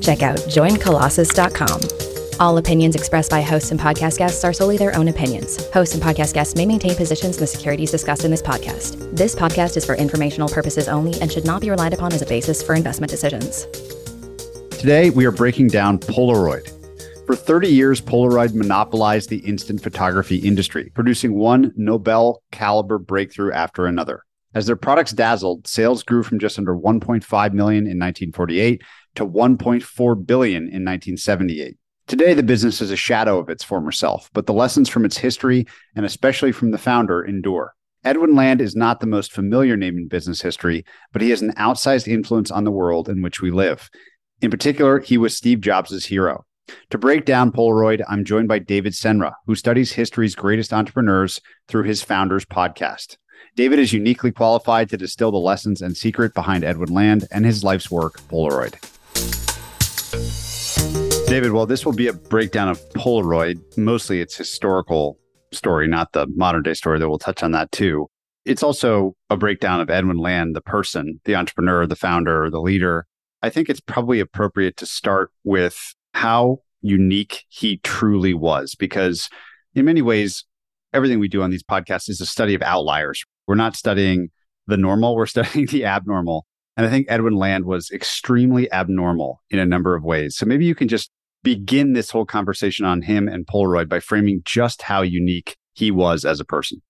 check out joincolossus.com. All opinions expressed by hosts and podcast guests are solely their own opinions. Hosts and podcast guests may maintain positions in the securities discussed in this podcast. This podcast is for informational purposes only and should not be relied upon as a basis for investment decisions. Today, we are breaking down Polaroid. For 30 years, Polaroid monopolized the instant photography industry, producing one Nobel caliber breakthrough after another. As their products dazzled, sales grew from just under 1.5 million in 1948 to 1.4 billion in 1978. Today, the business is a shadow of its former self, but the lessons from its history, and especially from the founder, endure. Edwin Land is not the most familiar name in business history, but he has an outsized influence on the world in which we live. In particular, he was Steve Jobs' hero. To break down Polaroid, I'm joined by David Senra, who studies history's greatest entrepreneurs through his Founders podcast. David is uniquely qualified to distill the lessons and secret behind Edwin Land and his life's work, Polaroid. David, well, this will be a breakdown of Polaroid, mostly its historical story, not the modern day story, that we'll touch on that too. It's also a breakdown of Edwin Land, the person, the entrepreneur, the founder, the leader. I think it's probably appropriate to start with how unique he truly was, because in many ways, everything we do on these podcasts is a study of outliers. We're not studying the normal, we're studying the abnormal. And I think Edwin Land was extremely abnormal in a number of ways. So maybe you can just begin this whole conversation on him and Polaroid by framing just how unique he was as a person.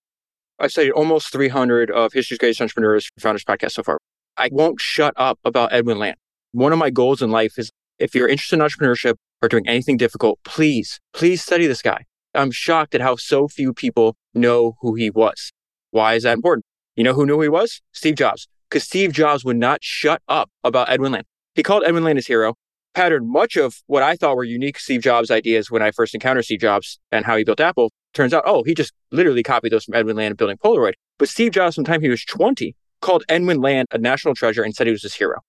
I've studied almost 300 of history's greatest entrepreneurs founders podcast so far. I won't shut up about Edwin Land. One of my goals in life is if you're interested in entrepreneurship or doing anything difficult, please, please study this guy. I'm shocked at how so few people know who he was. Why is that important? You know who knew who he was? Steve Jobs. Because Steve Jobs would not shut up about Edwin Land. He called Edwin Land his hero, patterned much of what I thought were unique Steve Jobs ideas when I first encountered Steve Jobs and how he built Apple. Turns out, oh, he just literally copied those from Edwin Land building Polaroid. But Steve Jobs, from the time he was 20, called Edwin Land a national treasure and said he was his hero.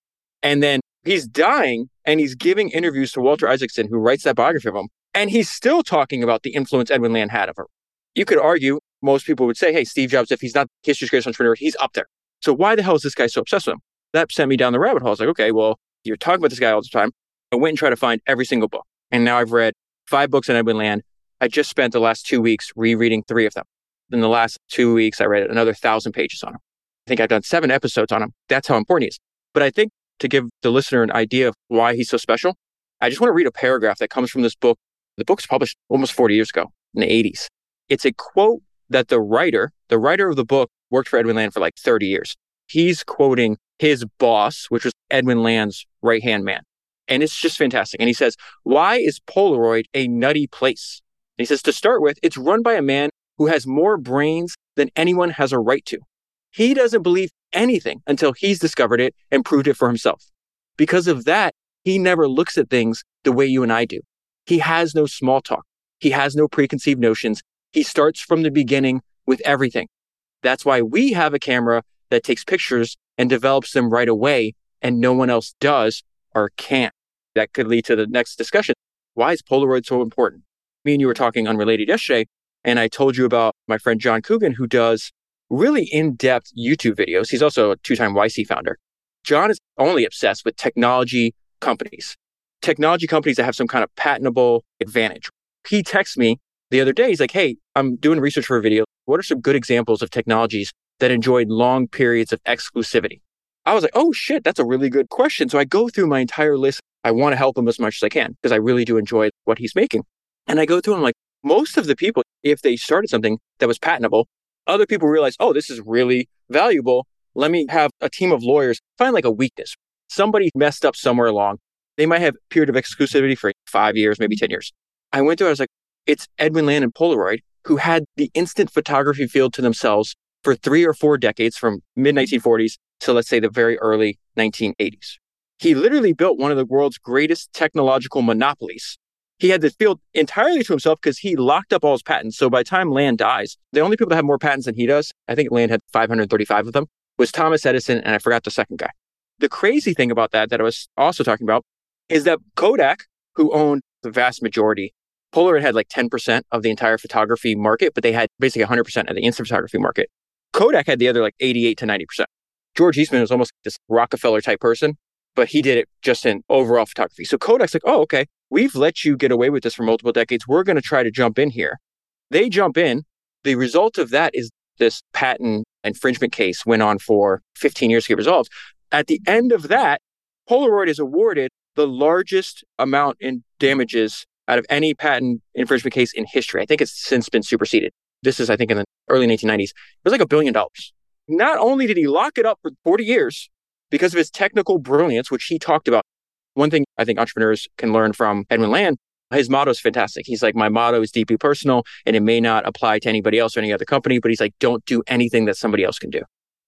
And then he's dying and he's giving interviews to Walter Isaacson, who writes that biography of him. And he's still talking about the influence Edwin Land had of her. You could argue, most people would say, hey, Steve Jobs, if he's not history's greatest entrepreneur, he's up there. So why the hell is this guy so obsessed with him? That sent me down the rabbit hole. I was like, okay, well, you're talking about this guy all the time. I went and tried to find every single book. And now I've read five books on Edwin Land. I just spent the last two weeks rereading three of them. In the last two weeks, I read another thousand pages on him. I think I've done seven episodes on him. That's how important he is. But I think to give the listener an idea of why he's so special, I just want to read a paragraph that comes from this book. The book's published almost 40 years ago in the 80s. It's a quote that the writer, the writer of the book, worked for Edwin Land for like 30 years. He's quoting his boss, which was Edwin Land's right hand man. And it's just fantastic. And he says, Why is Polaroid a nutty place? And he says, To start with, it's run by a man who has more brains than anyone has a right to. He doesn't believe anything until he's discovered it and proved it for himself. Because of that, he never looks at things the way you and I do. He has no small talk. He has no preconceived notions. He starts from the beginning with everything. That's why we have a camera that takes pictures and develops them right away, and no one else does or can't. That could lead to the next discussion. Why is Polaroid so important? Me and you were talking unrelated yesterday, and I told you about my friend John Coogan, who does really in depth YouTube videos. He's also a two time YC founder. John is only obsessed with technology companies, technology companies that have some kind of patentable advantage. He texts me the other day. He's like, Hey, I'm doing research for a video. What are some good examples of technologies that enjoyed long periods of exclusivity? I was like, Oh shit, that's a really good question. So I go through my entire list. I want to help him as much as I can because I really do enjoy what he's making. And I go through and I'm like, most of the people, if they started something that was patentable, other people realize, oh, this is really valuable. Let me have a team of lawyers find like a weakness. Somebody messed up somewhere along. They might have period of exclusivity for five years, maybe 10 years. I went through, I was like, it's Edwin Land and Polaroid who had the instant photography field to themselves for three or four decades from mid 1940s to let's say the very early 1980s. He literally built one of the world's greatest technological monopolies. He had the field entirely to himself because he locked up all his patents. So by the time Land dies, the only people that have more patents than he does, I think Land had 535 of them, was Thomas Edison, and I forgot the second guy. The crazy thing about that, that I was also talking about, is that Kodak, who owned the vast majority, Polaroid had like 10% of the entire photography market, but they had basically 100% of the instant photography market. Kodak had the other like 88 to 90%. George Eastman was almost this Rockefeller type person, but he did it just in overall photography. So Kodak's like, oh, okay, we've let you get away with this for multiple decades. We're going to try to jump in here. They jump in. The result of that is this patent infringement case went on for 15 years to get resolved. At the end of that, Polaroid is awarded the largest amount in damages out of any patent infringement case in history. I think it's since been superseded. This is, I think, in the early 1990s. It was like a billion dollars. Not only did he lock it up for 40 years because of his technical brilliance, which he talked about. One thing I think entrepreneurs can learn from Edwin Land, his motto is fantastic. He's like, my motto is deeply personal and it may not apply to anybody else or any other company, but he's like, don't do anything that somebody else can do.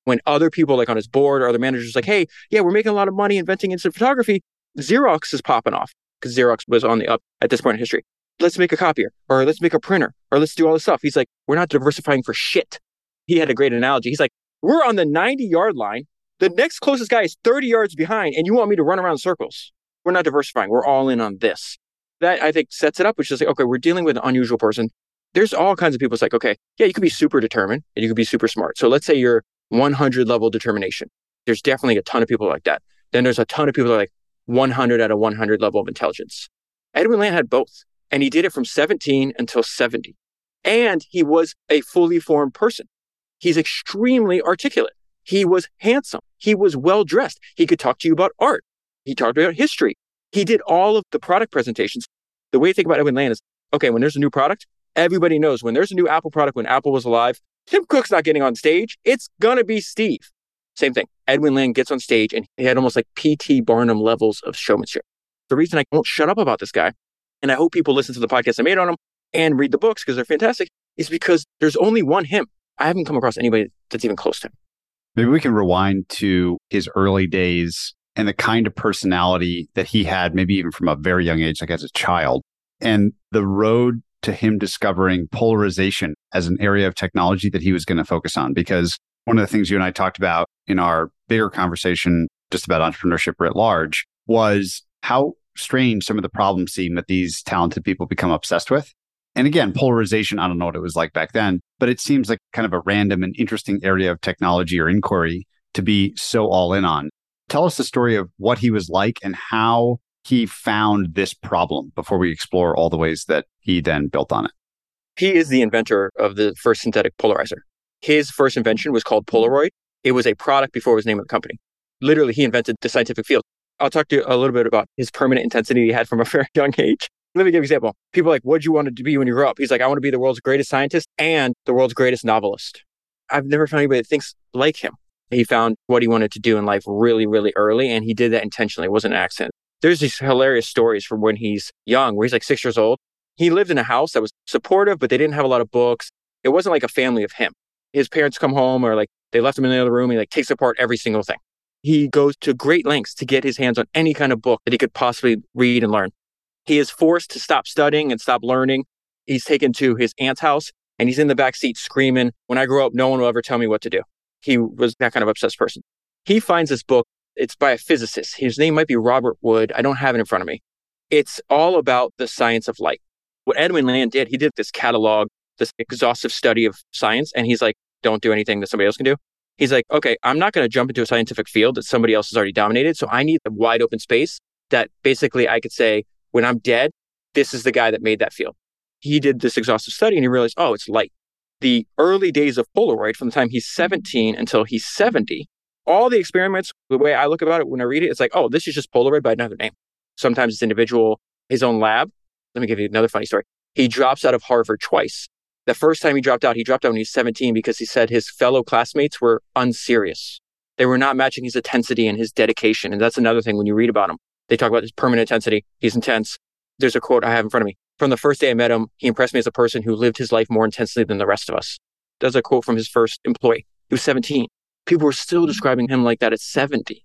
When other people like on his board or other managers like, hey, yeah, we're making a lot of money inventing instant photography, Xerox is popping off because Xerox was on the up at this point in history. Let's make a copier or let's make a printer or let's do all this stuff. He's like, we're not diversifying for shit. He had a great analogy. He's like, we're on the 90 yard line. The next closest guy is 30 yards behind, and you want me to run around circles. We're not diversifying. We're all in on this. That I think sets it up, which is like, okay, we're dealing with an unusual person. There's all kinds of people. It's like, okay, yeah, you could be super determined and you could be super smart. So let's say you're 100 level determination. There's definitely a ton of people like that. Then there's a ton of people that are like 100 at a 100 level of intelligence. Edwin Land had both, and he did it from 17 until 70. And he was a fully formed person. He's extremely articulate. He was handsome. He was well dressed. He could talk to you about art. He talked about history. He did all of the product presentations. The way to think about Edwin Land is okay, when there's a new product, everybody knows when there's a new Apple product, when Apple was alive, Tim Cook's not getting on stage. It's going to be Steve. Same thing. Edwin Land gets on stage and he had almost like P.T. Barnum levels of showmanship. The reason I won't shut up about this guy, and I hope people listen to the podcast I made on him and read the books because they're fantastic, is because there's only one him. I haven't come across anybody that's even close to him. Maybe we can rewind to his early days and the kind of personality that he had, maybe even from a very young age, like as a child, and the road to him discovering polarization as an area of technology that he was going to focus on. Because one of the things you and I talked about in our bigger conversation just about entrepreneurship writ large was how strange some of the problems seem that these talented people become obsessed with. And again, polarization, I don't know what it was like back then, but it seems like kind of a random and interesting area of technology or inquiry to be so all in on. Tell us the story of what he was like and how he found this problem before we explore all the ways that he then built on it. He is the inventor of the first synthetic polarizer. His first invention was called mm-hmm. Polaroid. It was a product before it was the name of the company. Literally, he invented the scientific field. I'll talk to you a little bit about his permanent intensity he had from a very young age. Let me give you an example. People like, what do you want to be when you grow up? He's like, I want to be the world's greatest scientist and the world's greatest novelist. I've never found anybody that thinks like him. He found what he wanted to do in life really, really early, and he did that intentionally. It wasn't an accident. There's these hilarious stories from when he's young, where he's like six years old. He lived in a house that was supportive, but they didn't have a lot of books. It wasn't like a family of him. His parents come home or like they left him in the other room. He like takes apart every single thing. He goes to great lengths to get his hands on any kind of book that he could possibly read and learn. He is forced to stop studying and stop learning. He's taken to his aunt's house and he's in the back seat screaming, When I grow up, no one will ever tell me what to do. He was that kind of obsessed person. He finds this book. It's by a physicist. His name might be Robert Wood. I don't have it in front of me. It's all about the science of light. What Edwin Land did, he did this catalog, this exhaustive study of science. And he's like, don't do anything that somebody else can do. He's like, okay, I'm not going to jump into a scientific field that somebody else has already dominated. So I need a wide open space that basically I could say, when I'm dead, this is the guy that made that field. He did this exhaustive study and he realized, oh, it's light. The early days of Polaroid, from the time he's 17 until he's 70, all the experiments, the way I look about it when I read it, it's like, oh, this is just Polaroid by another name. Sometimes it's individual, his own lab. Let me give you another funny story. He drops out of Harvard twice. The first time he dropped out, he dropped out when he was 17 because he said his fellow classmates were unserious. They were not matching his intensity and his dedication. And that's another thing when you read about him. They talk about his permanent intensity. He's intense. There's a quote I have in front of me. From the first day I met him, he impressed me as a person who lived his life more intensely than the rest of us. That's a quote from his first employee. He was 17. People were still describing him like that at 70.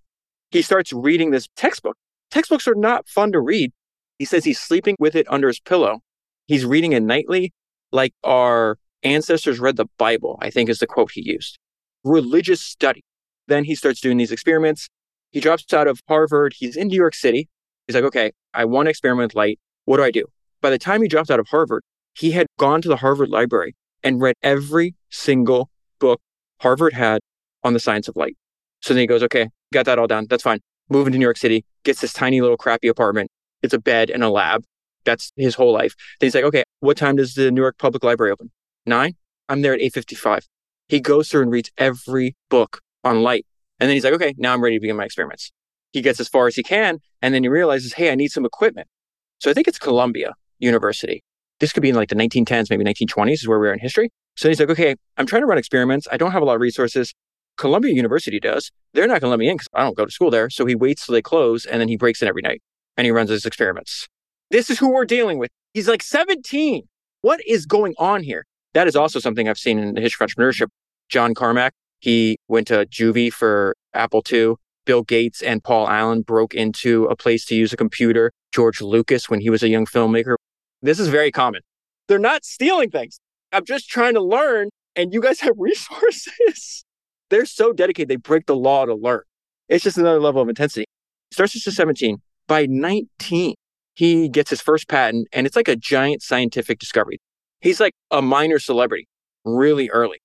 He starts reading this textbook. Textbooks are not fun to read. He says he's sleeping with it under his pillow. He's reading it nightly, like our ancestors read the Bible, I think is the quote he used. Religious study. Then he starts doing these experiments. He drops out of Harvard. He's in New York City. He's like, okay, I want to experiment with light. What do I do? By the time he dropped out of Harvard, he had gone to the Harvard Library and read every single book Harvard had on the science of light. So then he goes, okay, got that all done. That's fine. Moving to New York City, gets this tiny little crappy apartment. It's a bed and a lab. That's his whole life. Then he's like, okay, what time does the New York Public Library open? Nine? I'm there at 8.55. He goes through and reads every book on light. And then he's like, okay, now I'm ready to begin my experiments. He gets as far as he can. And then he realizes, hey, I need some equipment. So I think it's Columbia University. This could be in like the 1910s, maybe 1920s is where we are in history. So he's like, okay, I'm trying to run experiments. I don't have a lot of resources. Columbia University does. They're not going to let me in because I don't go to school there. So he waits till they close and then he breaks in every night and he runs his experiments. This is who we're dealing with. He's like 17. What is going on here? That is also something I've seen in the history of entrepreneurship. John Carmack, he went to juvie for Apple II. Bill Gates and Paul Allen broke into a place to use a computer. George Lucas, when he was a young filmmaker. This is very common. They're not stealing things. I'm just trying to learn, and you guys have resources. They're so dedicated, they break the law to learn. It's just another level of intensity. Starts at 17. By 19, he gets his first patent, and it's like a giant scientific discovery. He's like a minor celebrity really early.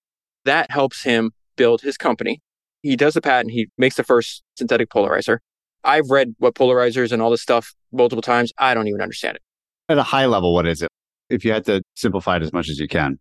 That helps him build his company. He does the patent, he makes the first synthetic polarizer. I've read what polarizers and all this stuff multiple times. I don't even understand it. At a high level, what is it? If you had to simplify it as much as you can.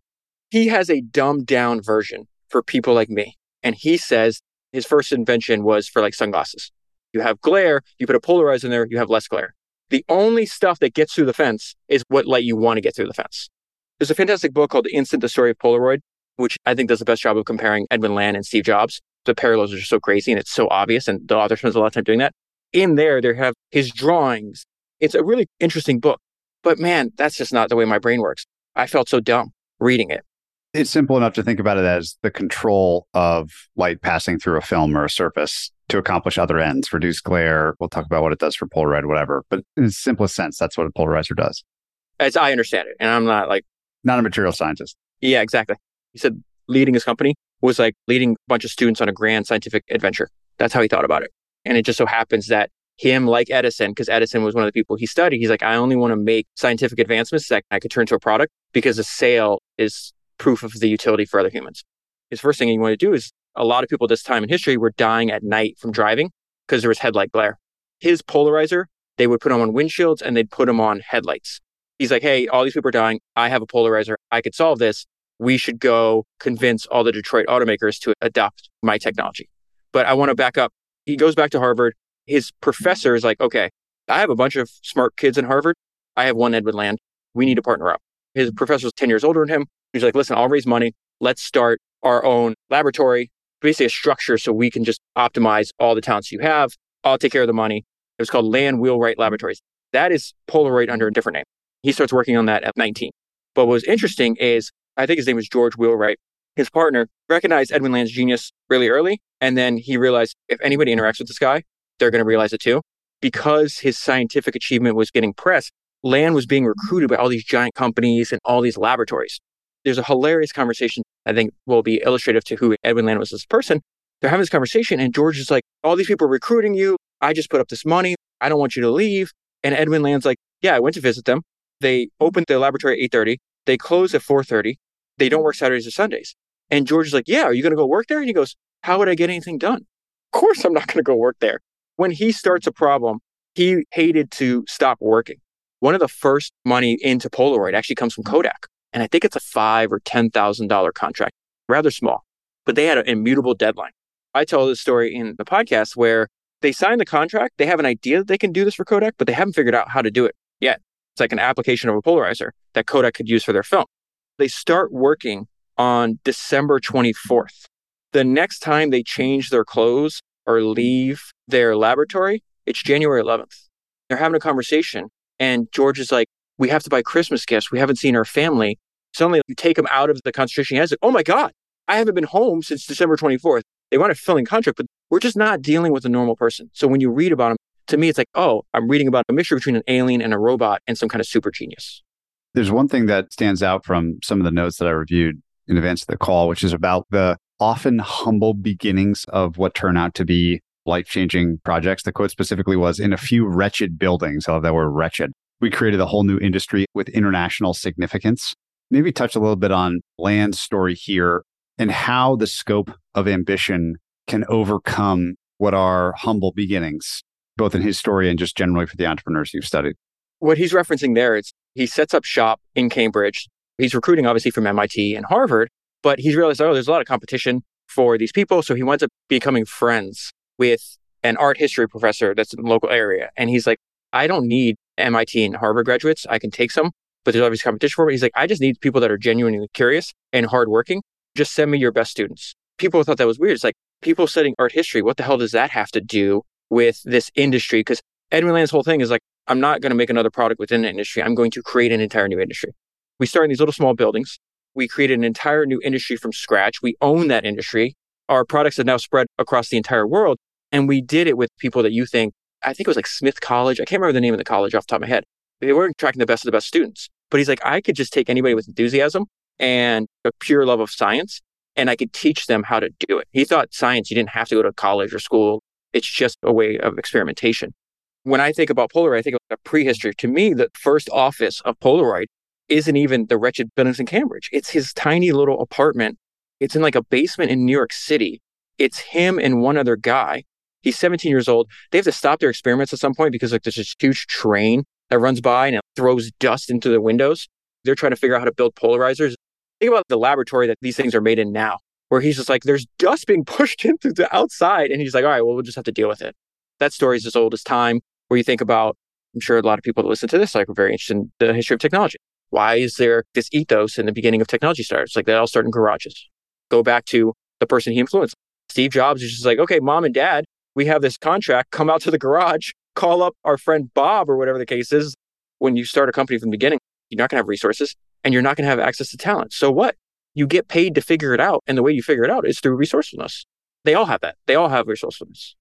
He has a dumbed down version for people like me. And he says his first invention was for like sunglasses. You have glare, you put a polarizer in there, you have less glare. The only stuff that gets through the fence is what light you want to get through the fence. There's a fantastic book called Instant, The Story of Polaroid, which I think does the best job of comparing Edwin Land and Steve Jobs. The parallels are just so crazy and it's so obvious, and the author spends a lot of time doing that. In there, they have his drawings. It's a really interesting book. But man, that's just not the way my brain works. I felt so dumb reading it. It's simple enough to think about it as the control of light passing through a film or a surface to accomplish other ends, reduce glare. We'll talk about what it does for Polaroid, whatever. But in its simplest sense, that's what a polarizer does. As I understand it. And I'm not like, not a material scientist. Yeah, exactly. He said leading his company was like leading a bunch of students on a grand scientific adventure. That's how he thought about it. And it just so happens that him, like Edison, because Edison was one of the people he studied, he's like, I only want to make scientific advancements that I could turn to a product because a sale is proof of the utility for other humans. His first thing he wanted to do is a lot of people this time in history were dying at night from driving because there was headlight glare. His polarizer, they would put them on windshields and they'd put them on headlights. He's like, hey, all these people are dying. I have a polarizer. I could solve this. We should go convince all the Detroit automakers to adopt my technology. But I want to back up. He goes back to Harvard his professor is like, okay, I have a bunch of smart kids in Harvard. I have one Edwin Land. We need to partner up. His professor's 10 years older than him. He's like, listen, I'll raise money. Let's start our own laboratory, basically a structure so we can just optimize all the talents you have. I'll take care of the money. It was called Land Wheelwright Laboratories. That is Polaroid under a different name. He starts working on that at 19. But what was interesting is, I think his name was George Wheelwright. His partner recognized Edwin Land's genius really early. And then he realized if anybody interacts with this guy, they're going to realize it too. Because his scientific achievement was getting press, Land was being recruited by all these giant companies and all these laboratories. There's a hilarious conversation I think will be illustrative to who Edwin Land was as a person. They're having this conversation, and George is like, All these people are recruiting you. I just put up this money. I don't want you to leave. And Edwin Land's like, Yeah, I went to visit them. They opened the laboratory at 8:30. They close at 4:30. They don't work Saturdays or Sundays. And George is like, Yeah, are you going to go work there? And he goes, How would I get anything done? Of course, I'm not going to go work there when he starts a problem, he hated to stop working. One of the first money into Polaroid actually comes from Kodak. And I think it's a five or $10,000 contract, rather small, but they had an immutable deadline. I tell this story in the podcast where they sign the contract. They have an idea that they can do this for Kodak, but they haven't figured out how to do it yet. It's like an application of a polarizer that Kodak could use for their film. They start working on December 24th. The next time they change their clothes or leave their laboratory, it's January 11th. They're having a conversation, and George is like, We have to buy Christmas gifts. We haven't seen our family. Suddenly, you take them out of the concentration. He's like, Oh my God, I haven't been home since December 24th. They want a fulfilling contract, but we're just not dealing with a normal person. So when you read about them, to me, it's like, oh, I'm reading about a mixture between an alien and a robot and some kind of super genius. There's one thing that stands out from some of the notes that I reviewed in advance of the call, which is about the often humble beginnings of what turn out to be life changing projects. The quote specifically was in a few wretched buildings. Love that word wretched. We created a whole new industry with international significance. Maybe touch a little bit on Land's story here and how the scope of ambition can overcome what are humble beginnings, both in his story and just generally for the entrepreneurs you've studied. What he's referencing there is he sets up shop in Cambridge. He's recruiting obviously from MIT and Harvard, but he's realized, oh, there's a lot of competition for these people. So he winds up becoming friends with an art history professor that's in the local area. And he's like, I don't need MIT and Harvard graduates. I can take some, but there's obviously competition for it. He's like, I just need people that are genuinely curious and hardworking. Just send me your best students. People thought that was weird. It's like people studying art history. What the hell does that have to do with this industry? Because Edwin Land's whole thing is like, I'm not going to make another product within the industry. I'm going to create an entire new industry. We start in these little small buildings. We created an entire new industry from scratch. We own that industry. Our products have now spread across the entire world. And we did it with people that you think, I think it was like Smith College. I can't remember the name of the college off the top of my head. They weren't tracking the best of the best students. But he's like, I could just take anybody with enthusiasm and a pure love of science and I could teach them how to do it. He thought science, you didn't have to go to college or school. It's just a way of experimentation. When I think about Polaroid, I think of a prehistory. To me, the first office of Polaroid isn't even the wretched buildings in Cambridge. It's his tiny little apartment. It's in like a basement in New York City. It's him and one other guy. He's 17 years old. They have to stop their experiments at some point because like there's this huge train that runs by and it throws dust into the windows. They're trying to figure out how to build polarizers. Think about the laboratory that these things are made in now, where he's just like, there's dust being pushed into the outside. And he's like, all right, well, we'll just have to deal with it. That story is as old as time, where you think about, I'm sure a lot of people that listen to this like are very interested in the history of technology. Why is there this ethos in the beginning of technology starts? Like they all start in garages. Go back to the person he influenced. Steve Jobs is just like, okay, mom and dad, we have this contract, come out to the garage, call up our friend Bob or whatever the case is. When you start a company from the beginning, you're not going to have resources and you're not going to have access to talent. So what? You get paid to figure it out. And the way you figure it out is through resourcefulness. They all have that. They all have resourcefulness.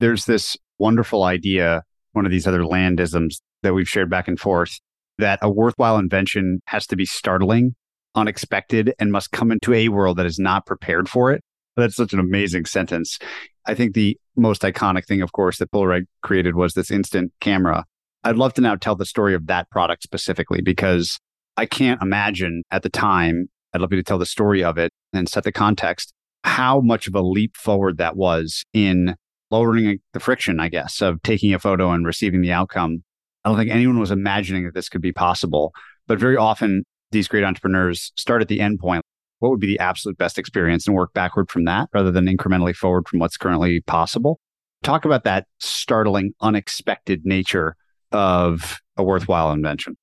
There's this wonderful idea, one of these other landisms that we've shared back and forth that a worthwhile invention has to be startling, unexpected, and must come into a world that is not prepared for it. That's such an amazing sentence. I think the most iconic thing, of course, that Polaroid created was this instant camera. I'd love to now tell the story of that product specifically because I can't imagine at the time, I'd love you to tell the story of it and set the context, how much of a leap forward that was in lowering the friction, I guess, of taking a photo and receiving the outcome I don't think anyone was imagining that this could be possible. But very often, these great entrepreneurs start at the end point. What would be the absolute best experience and work backward from that rather than incrementally forward from what's currently possible? Talk about that startling, unexpected nature of a worthwhile invention.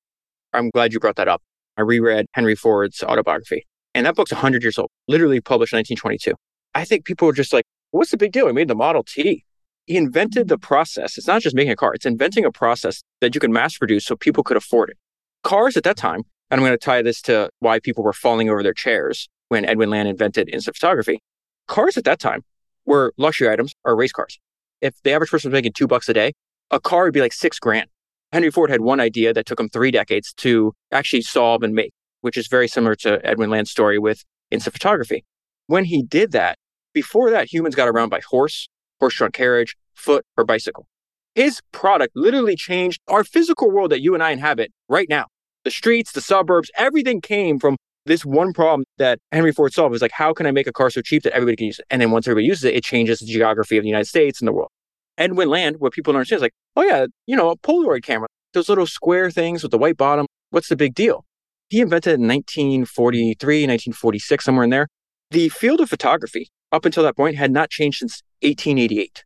I'm glad you brought that up. I reread Henry Ford's autobiography, and that book's 100 years old, literally published in 1922. I think people were just like, what's the big deal? We made the Model T he invented the process. It's not just making a car, it's inventing a process that you can mass produce so people could afford it. Cars at that time, and I'm going to tie this to why people were falling over their chairs when Edwin Land invented instant photography. Cars at that time were luxury items or race cars. If the average person was making two bucks a day, a car would be like six grand. Henry Ford had one idea that took him three decades to actually solve and make, which is very similar to Edwin Land's story with instant photography. When he did that, before that, humans got around by horse, horse-drawn carriage, foot, or bicycle. His product literally changed our physical world that you and I inhabit right now. The streets, the suburbs, everything came from this one problem that Henry Ford solved was like, how can I make a car so cheap that everybody can use it? And then once everybody uses it, it changes the geography of the United States and the world. Edwin Land, what people don't understand is like, oh yeah, you know, a Polaroid camera, those little square things with the white bottom. What's the big deal? He invented it in 1943, 1946, somewhere in there. The field of photography up until that point had not changed since 1888.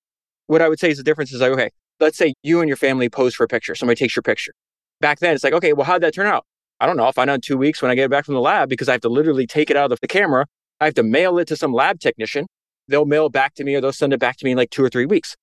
What I would say is the difference is like, okay, let's say you and your family pose for a picture. Somebody takes your picture. Back then, it's like, okay, well, how'd that turn out? I don't know. I'll find out in two weeks when I get back from the lab because I have to literally take it out of the camera. I have to mail it to some lab technician. They'll mail it back to me or they'll send it back to me in like two or three weeks.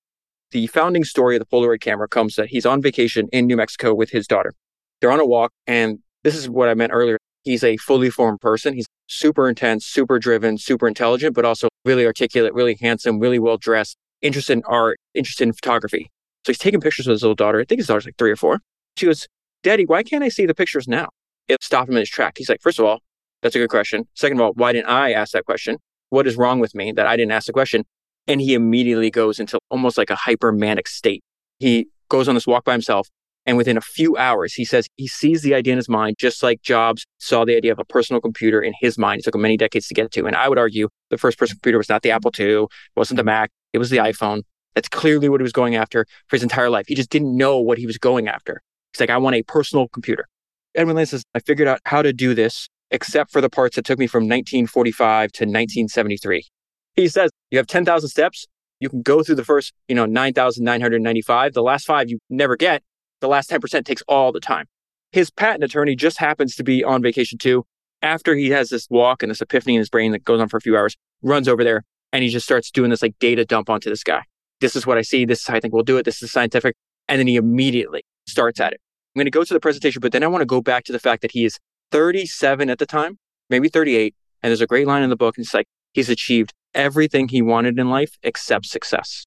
The founding story of the Polaroid camera comes that he's on vacation in New Mexico with his daughter. They're on a walk, and this is what I meant earlier. He's a fully formed person. He's super intense, super driven, super intelligent, but also really articulate, really handsome, really well dressed, interested in art, interested in photography. So he's taking pictures of his little daughter. I think his daughter's like three or four. She goes, Daddy, why can't I see the pictures now? It stopped him in his track. He's like, First of all, that's a good question. Second of all, why didn't I ask that question? What is wrong with me that I didn't ask the question? And he immediately goes into almost like a hypermanic state. He goes on this walk by himself. And within a few hours, he says he sees the idea in his mind, just like Jobs saw the idea of a personal computer in his mind. It took him many decades to get to. And I would argue the first personal computer was not the Apple II, wasn't the Mac, it was the iPhone. That's clearly what he was going after for his entire life. He just didn't know what he was going after. He's like, I want a personal computer. Edwin Land says, I figured out how to do this, except for the parts that took me from 1945 to 1973. He says, you have 10,000 steps. You can go through the first, you know, 9,995. The last five you never get. The last 10% takes all the time. His patent attorney just happens to be on vacation too. After he has this walk and this epiphany in his brain that goes on for a few hours, runs over there and he just starts doing this like data dump onto this guy. This is what I see. This is how I think we'll do it. This is scientific. And then he immediately starts at it. I'm going to go to the presentation, but then I want to go back to the fact that he is 37 at the time, maybe 38. And there's a great line in the book. And it's like, he's achieved everything he wanted in life except success.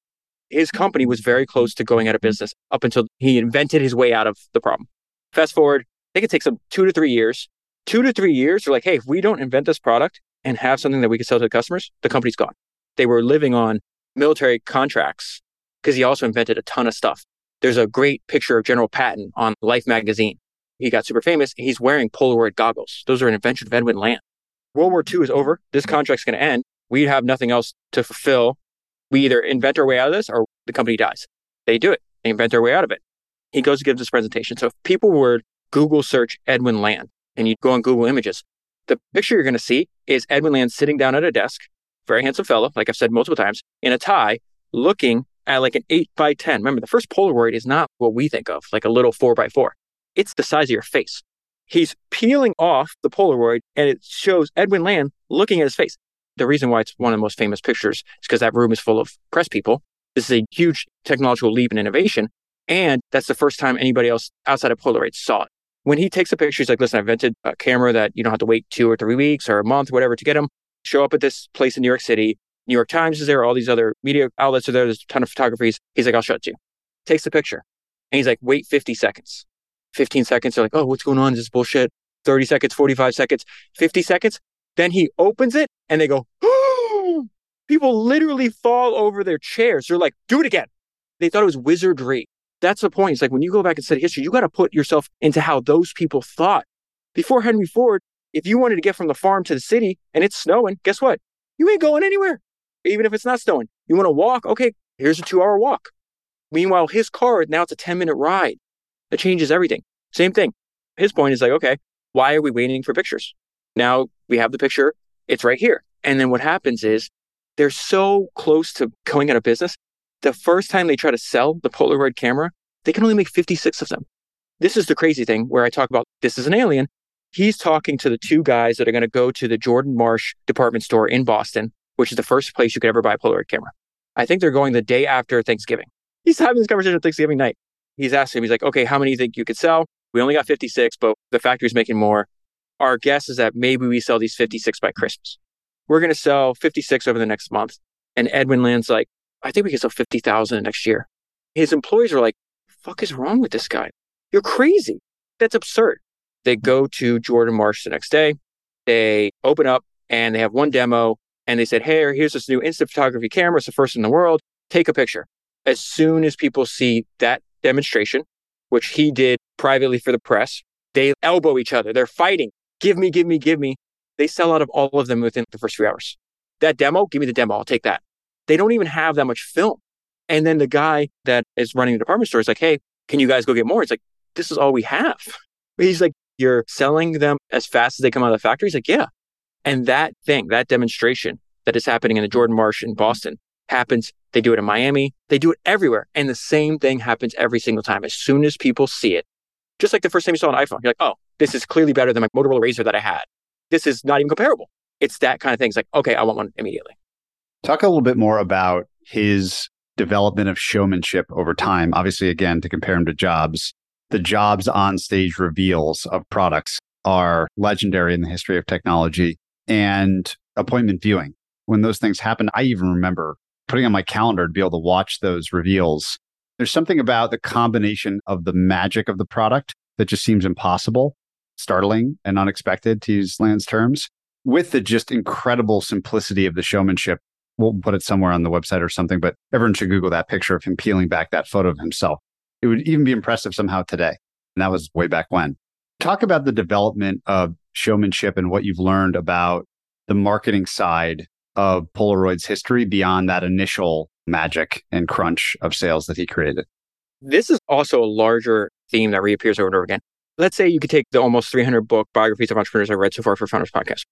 His company was very close to going out of business up until he invented his way out of the problem. Fast forward, I think it takes him two to three years. Two to three years, they're like, hey, if we don't invent this product and have something that we can sell to the customers, the company's gone. They were living on military contracts because he also invented a ton of stuff. There's a great picture of General Patton on Life magazine. He got super famous. He's wearing Polaroid goggles. Those are an invention of Edwin Land. World War II is over. This contract's going to end. We have nothing else to fulfill. We either invent our way out of this or the company dies. They do it. They invent their way out of it. He goes to give this presentation. So if people were Google search Edwin Land and you go on Google Images, the picture you're going to see is Edwin Land sitting down at a desk, very handsome fellow, like I've said multiple times, in a tie, looking at like an eight by 10. Remember, the first Polaroid is not what we think of, like a little four by four. It's the size of your face. He's peeling off the Polaroid and it shows Edwin Land looking at his face. The reason why it's one of the most famous pictures is because that room is full of press people. This is a huge technological leap in innovation. And that's the first time anybody else outside of Polaroid saw it. When he takes a picture, he's like, listen, I invented a camera that you don't have to wait two or three weeks or a month, or whatever, to get them. Show up at this place in New York City. New York Times is there. All these other media outlets are there. There's a ton of photographies. He's like, I'll show it to you. Takes the picture. And he's like, wait 50 seconds. 15 seconds. They're like, oh, what's going on? Is This bullshit. 30 seconds, 45 seconds, 50 seconds. Then he opens it and they go, people literally fall over their chairs. They're like, do it again. They thought it was wizardry. That's the point. It's like when you go back and study history, you got to put yourself into how those people thought. Before Henry Ford, if you wanted to get from the farm to the city and it's snowing, guess what? You ain't going anywhere, even if it's not snowing. You want to walk? Okay, here's a two hour walk. Meanwhile, his car, now it's a 10 minute ride. That changes everything. Same thing. His point is like, okay, why are we waiting for pictures? Now we have the picture, it's right here. And then what happens is they're so close to going out of business. The first time they try to sell the Polaroid camera, they can only make 56 of them. This is the crazy thing where I talk about this is an alien. He's talking to the two guys that are going to go to the Jordan Marsh department store in Boston, which is the first place you could ever buy a Polaroid camera. I think they're going the day after Thanksgiving. He's having this conversation on Thanksgiving night. He's asking him, he's like, okay, how many do you think you could sell? We only got 56, but the factory's making more. Our guess is that maybe we sell these 56 by Christmas. We're going to sell 56 over the next month. And Edwin Land's like, I think we can sell 50,000 next year. His employees are like, fuck is wrong with this guy? You're crazy. That's absurd. They go to Jordan Marsh the next day. They open up and they have one demo and they said, Hey, here's this new instant photography camera. It's the first in the world. Take a picture. As soon as people see that demonstration, which he did privately for the press. They elbow each other. They're fighting. Give me, give me, give me. They sell out of all of them within the first few hours. That demo, give me the demo. I'll take that. They don't even have that much film. And then the guy that is running the department store is like, hey, can you guys go get more? It's like, this is all we have. He's like, you're selling them as fast as they come out of the factory? He's like, yeah. And that thing, that demonstration that is happening in the Jordan Marsh in Boston happens. They do it in Miami. They do it everywhere. And the same thing happens every single time. As soon as people see it, just like the first time you saw an iPhone, you're like, oh, this is clearly better than my Motorola Razr that I had. This is not even comparable. It's that kind of thing. It's like, okay, I want one immediately. Talk a little bit more about his development of showmanship over time. Obviously, again, to compare him to Jobs, the Jobs on stage reveals of products are legendary in the history of technology and appointment viewing. When those things happen, I even remember putting on my calendar to be able to watch those reveals. There's something about the combination of the magic of the product that just seems impossible, startling, and unexpected to use Land's terms, with the just incredible simplicity of the showmanship. We'll put it somewhere on the website or something, but everyone should Google that picture of him peeling back that photo of himself. It would even be impressive somehow today. And that was way back when. Talk about the development of showmanship and what you've learned about the marketing side of Polaroid's history beyond that initial magic and crunch of sales that he created. This is also a larger theme that reappears over and over again. Let's say you could take the almost 300 book biographies of entrepreneurs I've read so far for Founders Podcast.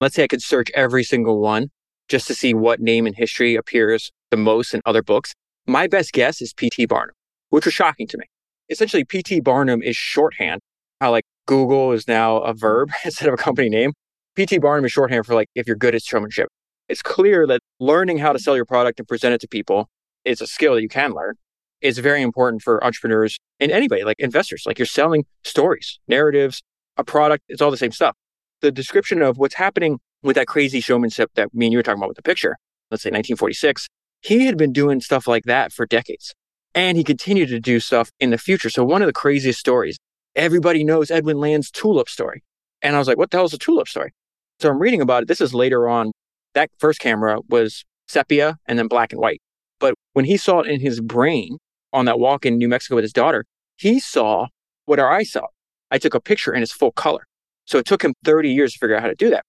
Let's say I could search every single one just to see what name in history appears the most in other books. My best guess is P.T. Barnum, which was shocking to me. Essentially, P.T. Barnum is shorthand, how like Google is now a verb instead of a company name. P.T. Barnum is shorthand for like if you're good at showmanship. It's clear that learning how to sell your product and present it to people is a skill that you can learn. It's very important for entrepreneurs and anybody, like investors. Like you're selling stories, narratives, a product, it's all the same stuff. The description of what's happening with that crazy showmanship that me and you were talking about with the picture, let's say 1946, he had been doing stuff like that for decades. And he continued to do stuff in the future. So one of the craziest stories, everybody knows Edwin Land's tulip story. And I was like, what the hell is a tulip story? So I'm reading about it. This is later on that first camera was sepia and then black and white. But when he saw it in his brain on that walk in New Mexico with his daughter, he saw what our eyes saw. I took a picture in its full color. So it took him 30 years to figure out how to do that.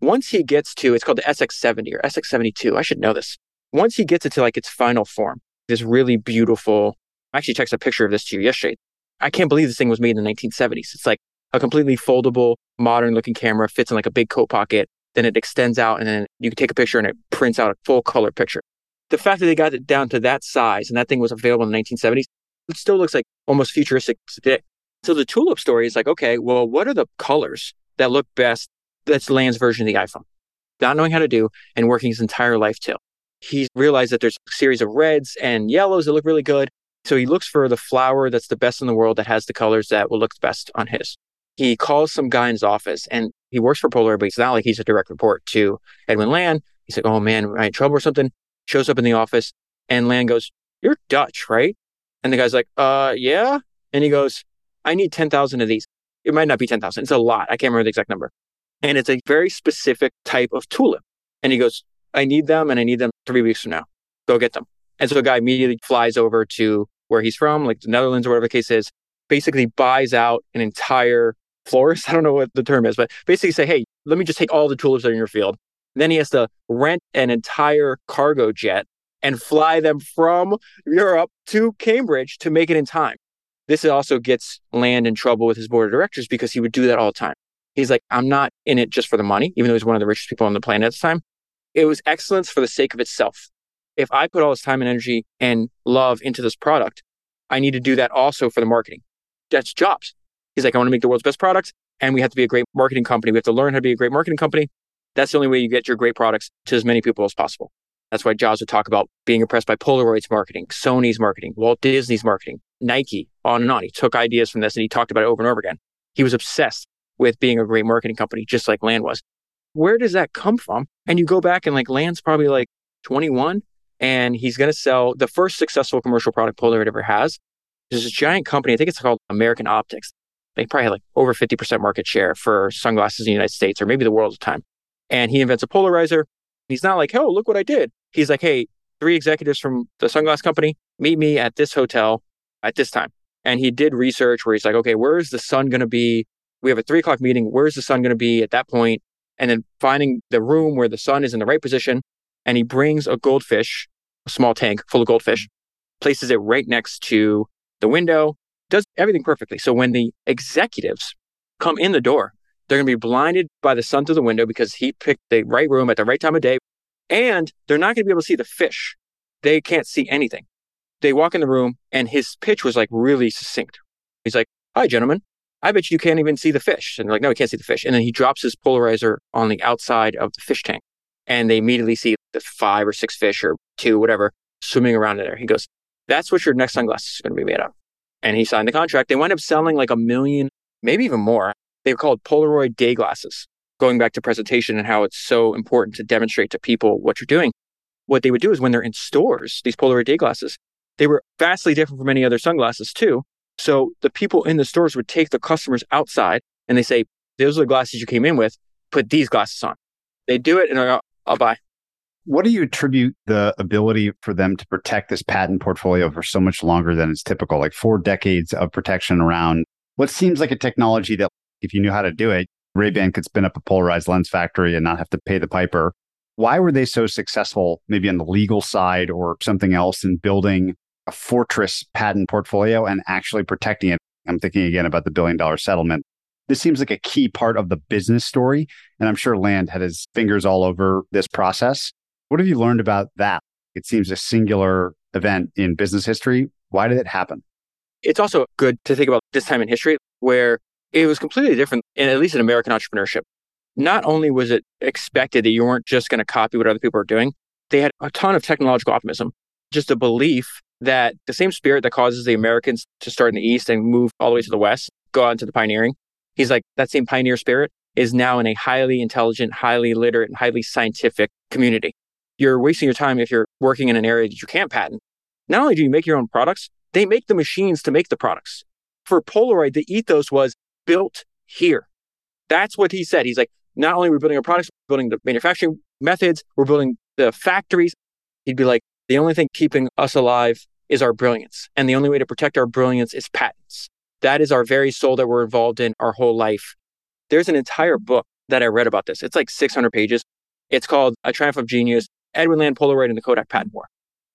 Once he gets to, it's called the SX70 or SX72. I should know this. Once he gets it to like its final form, this really beautiful, I actually texted a picture of this to you yesterday. I can't believe this thing was made in the 1970s. It's like a completely foldable, modern looking camera, fits in like a big coat pocket then it extends out and then you can take a picture and it prints out a full color picture. The fact that they got it down to that size and that thing was available in the 1970s, it still looks like almost futuristic today. So the tulip story is like, okay, well, what are the colors that look best? That's Land's version of the iPhone. Not knowing how to do and working his entire life till. He realized that there's a series of reds and yellows that look really good. So he looks for the flower that's the best in the world that has the colors that will look best on his. He calls some guy in his office and he works for Polaroid, but it's not like he's a direct report to Edwin Land. He's like, oh man, am I in trouble or something? Shows up in the office and Land goes, you're Dutch, right? And the guy's like, uh, yeah. And he goes, I need 10,000 of these. It might not be 10,000. It's a lot. I can't remember the exact number. And it's a very specific type of tulip. And he goes, I need them and I need them three weeks from now. Go get them. And so the guy immediately flies over to where he's from, like the Netherlands or whatever the case is, basically buys out an entire florist. I don't know what the term is, but basically say, hey, let me just take all the tulips that are in your field. Then he has to rent an entire cargo jet and fly them from Europe to Cambridge to make it in time. This also gets Land in trouble with his board of directors because he would do that all the time. He's like, I'm not in it just for the money, even though he's one of the richest people on the planet at the time. It was excellence for the sake of itself. If I put all this time and energy and love into this product, I need to do that also for the marketing. That's jobs. He's like, I want to make the world's best products and we have to be a great marketing company. We have to learn how to be a great marketing company. That's the only way you get your great products to as many people as possible. That's why Jobs would talk about being impressed by Polaroid's marketing, Sony's marketing, Walt Disney's marketing, Nike, on and on. He took ideas from this and he talked about it over and over again. He was obsessed with being a great marketing company, just like Land was. Where does that come from? And you go back and like Land's probably like 21 and he's going to sell the first successful commercial product Polaroid ever has. There's this giant company, I think it's called American Optics they probably had like over 50% market share for sunglasses in the United States or maybe the world at the time. And he invents a polarizer. He's not like, oh, look what I did. He's like, hey, three executives from the sunglass company, meet me at this hotel at this time. And he did research where he's like, okay, where is the sun going to be? We have a three o'clock meeting. Where's the sun going to be at that point? And then finding the room where the sun is in the right position. And he brings a goldfish, a small tank full of goldfish, places it right next to the window, does everything perfectly. So when the executives come in the door, they're going to be blinded by the sun through the window because he picked the right room at the right time of day. And they're not going to be able to see the fish. They can't see anything. They walk in the room and his pitch was like really succinct. He's like, Hi, gentlemen. I bet you can't even see the fish. And they're like, No, we can't see the fish. And then he drops his polarizer on the outside of the fish tank. And they immediately see the five or six fish or two, whatever, swimming around in there. He goes, That's what your next sunglasses is going to be made of and he signed the contract. They wind up selling like a million, maybe even more. They were called Polaroid day glasses, going back to presentation and how it's so important to demonstrate to people what you're doing. What they would do is when they're in stores, these Polaroid day glasses, they were vastly different from any other sunglasses too. So the people in the stores would take the customers outside and they say, those are the glasses you came in with, put these glasses on. They do it and I'll, oh, I'll buy. What do you attribute the ability for them to protect this patent portfolio for so much longer than is typical, like four decades of protection around what seems like a technology that if you knew how to do it, Ray-Ban could spin up a polarized lens factory and not have to pay the piper. Why were they so successful, maybe on the legal side or something else, in building a fortress patent portfolio and actually protecting it? I'm thinking again about the billion dollar settlement. This seems like a key part of the business story. And I'm sure Land had his fingers all over this process. What have you learned about that? It seems a singular event in business history. Why did it happen? It's also good to think about this time in history where it was completely different, in, at least in American entrepreneurship. Not only was it expected that you weren't just going to copy what other people are doing, they had a ton of technological optimism, just a belief that the same spirit that causes the Americans to start in the East and move all the way to the West, go on to the pioneering. He's like, that same pioneer spirit is now in a highly intelligent, highly literate, and highly scientific community. You're wasting your time if you're working in an area that you can't patent. Not only do you make your own products, they make the machines to make the products. For Polaroid, the ethos was built here. That's what he said. He's like, not only we're we building our products, we're building the manufacturing methods, we're building the factories. He'd be like, the only thing keeping us alive is our brilliance. And the only way to protect our brilliance is patents. That is our very soul that we're involved in our whole life. There's an entire book that I read about this. It's like 600 pages. It's called A Triumph of Genius, Edwin Land Polaroid and the Kodak Patent War